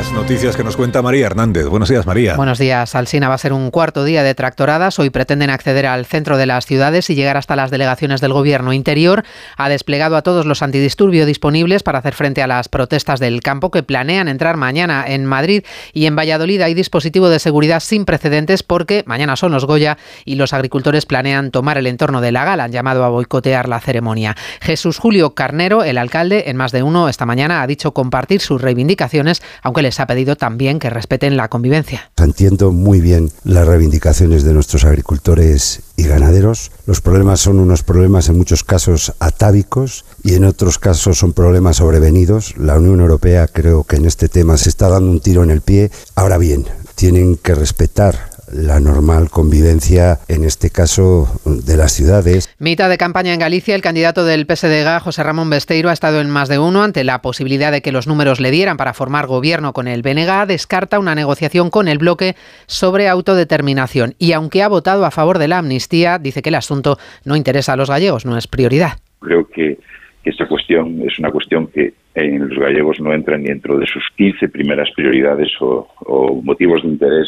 Las noticias que nos cuenta María Hernández. Buenos días, María. Buenos días. Alsina va a ser un cuarto día de tractoradas. Hoy pretenden acceder al centro de las ciudades y llegar hasta las delegaciones del Gobierno interior. Ha desplegado a todos los antidisturbios disponibles para hacer frente a las protestas del campo que planean entrar mañana en Madrid y en Valladolid. Hay dispositivo de seguridad sin precedentes porque mañana son los Goya y los agricultores planean tomar el entorno de la gala. Han llamado a boicotear la ceremonia. Jesús Julio Carnero, el alcalde, en más de uno esta mañana ha dicho compartir sus reivindicaciones, aunque les ha pedido también que respeten la convivencia. Entiendo muy bien las reivindicaciones de nuestros agricultores y ganaderos. Los problemas son unos problemas en muchos casos atávicos y en otros casos son problemas sobrevenidos. La Unión Europea creo que en este tema se está dando un tiro en el pie. Ahora bien, tienen que respetar la normal convivencia, en este caso, de las ciudades. Mitad de campaña en Galicia, el candidato del PSDG, José Ramón Besteiro, ha estado en más de uno ante la posibilidad de que los números le dieran para formar gobierno con el BNG, descarta una negociación con el bloque sobre autodeterminación. Y aunque ha votado a favor de la amnistía, dice que el asunto no interesa a los gallegos, no es prioridad. Creo que, esta cuestión es una cuestión que en los gallegos no entra ni dentro de sus 15 primeras prioridades o motivos de interés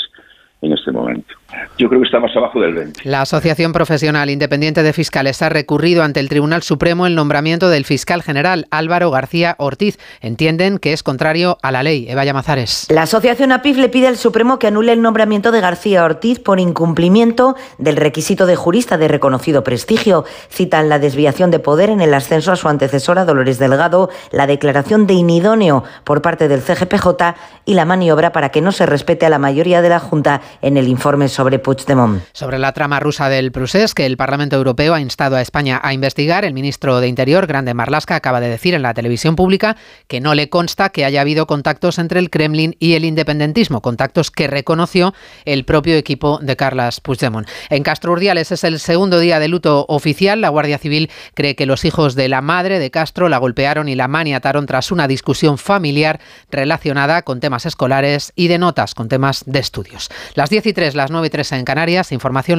en este momento. Yo creo que está más abajo del 20. La Asociación Profesional Independiente de Fiscales ha recurrido ante el Tribunal Supremo el nombramiento del fiscal general Álvaro García Ortiz. Entienden que es contrario a la ley. Eva Llamazares. La Asociación APIF le pide al Supremo que anule el nombramiento de García Ortiz por incumplimiento del requisito de jurista de reconocido prestigio. Citan la desviación de poder en el ascenso a su antecesora Dolores Delgado, la declaración de inidóneo por parte del CGPJ y la maniobra para que no se respete a la mayoría de la Junta en el informe sobre Puigdemont. Sobre la trama rusa del Prusés, que el Parlamento Europeo ha instado a España a investigar, el ministro de Interior, Grande Marlasca, acaba de decir en la televisión pública que no le consta que haya habido contactos entre el Kremlin y el independentismo, contactos que reconoció el propio equipo de Carlas Puigdemont. En Castro Urdiales es el segundo día de luto oficial. La Guardia Civil cree que los hijos de la madre de Castro la golpearon y la maniataron tras una discusión familiar relacionada con temas escolares y de notas con temas de estudios. Las 10 y 3, las 9 y 3 en Canarias, información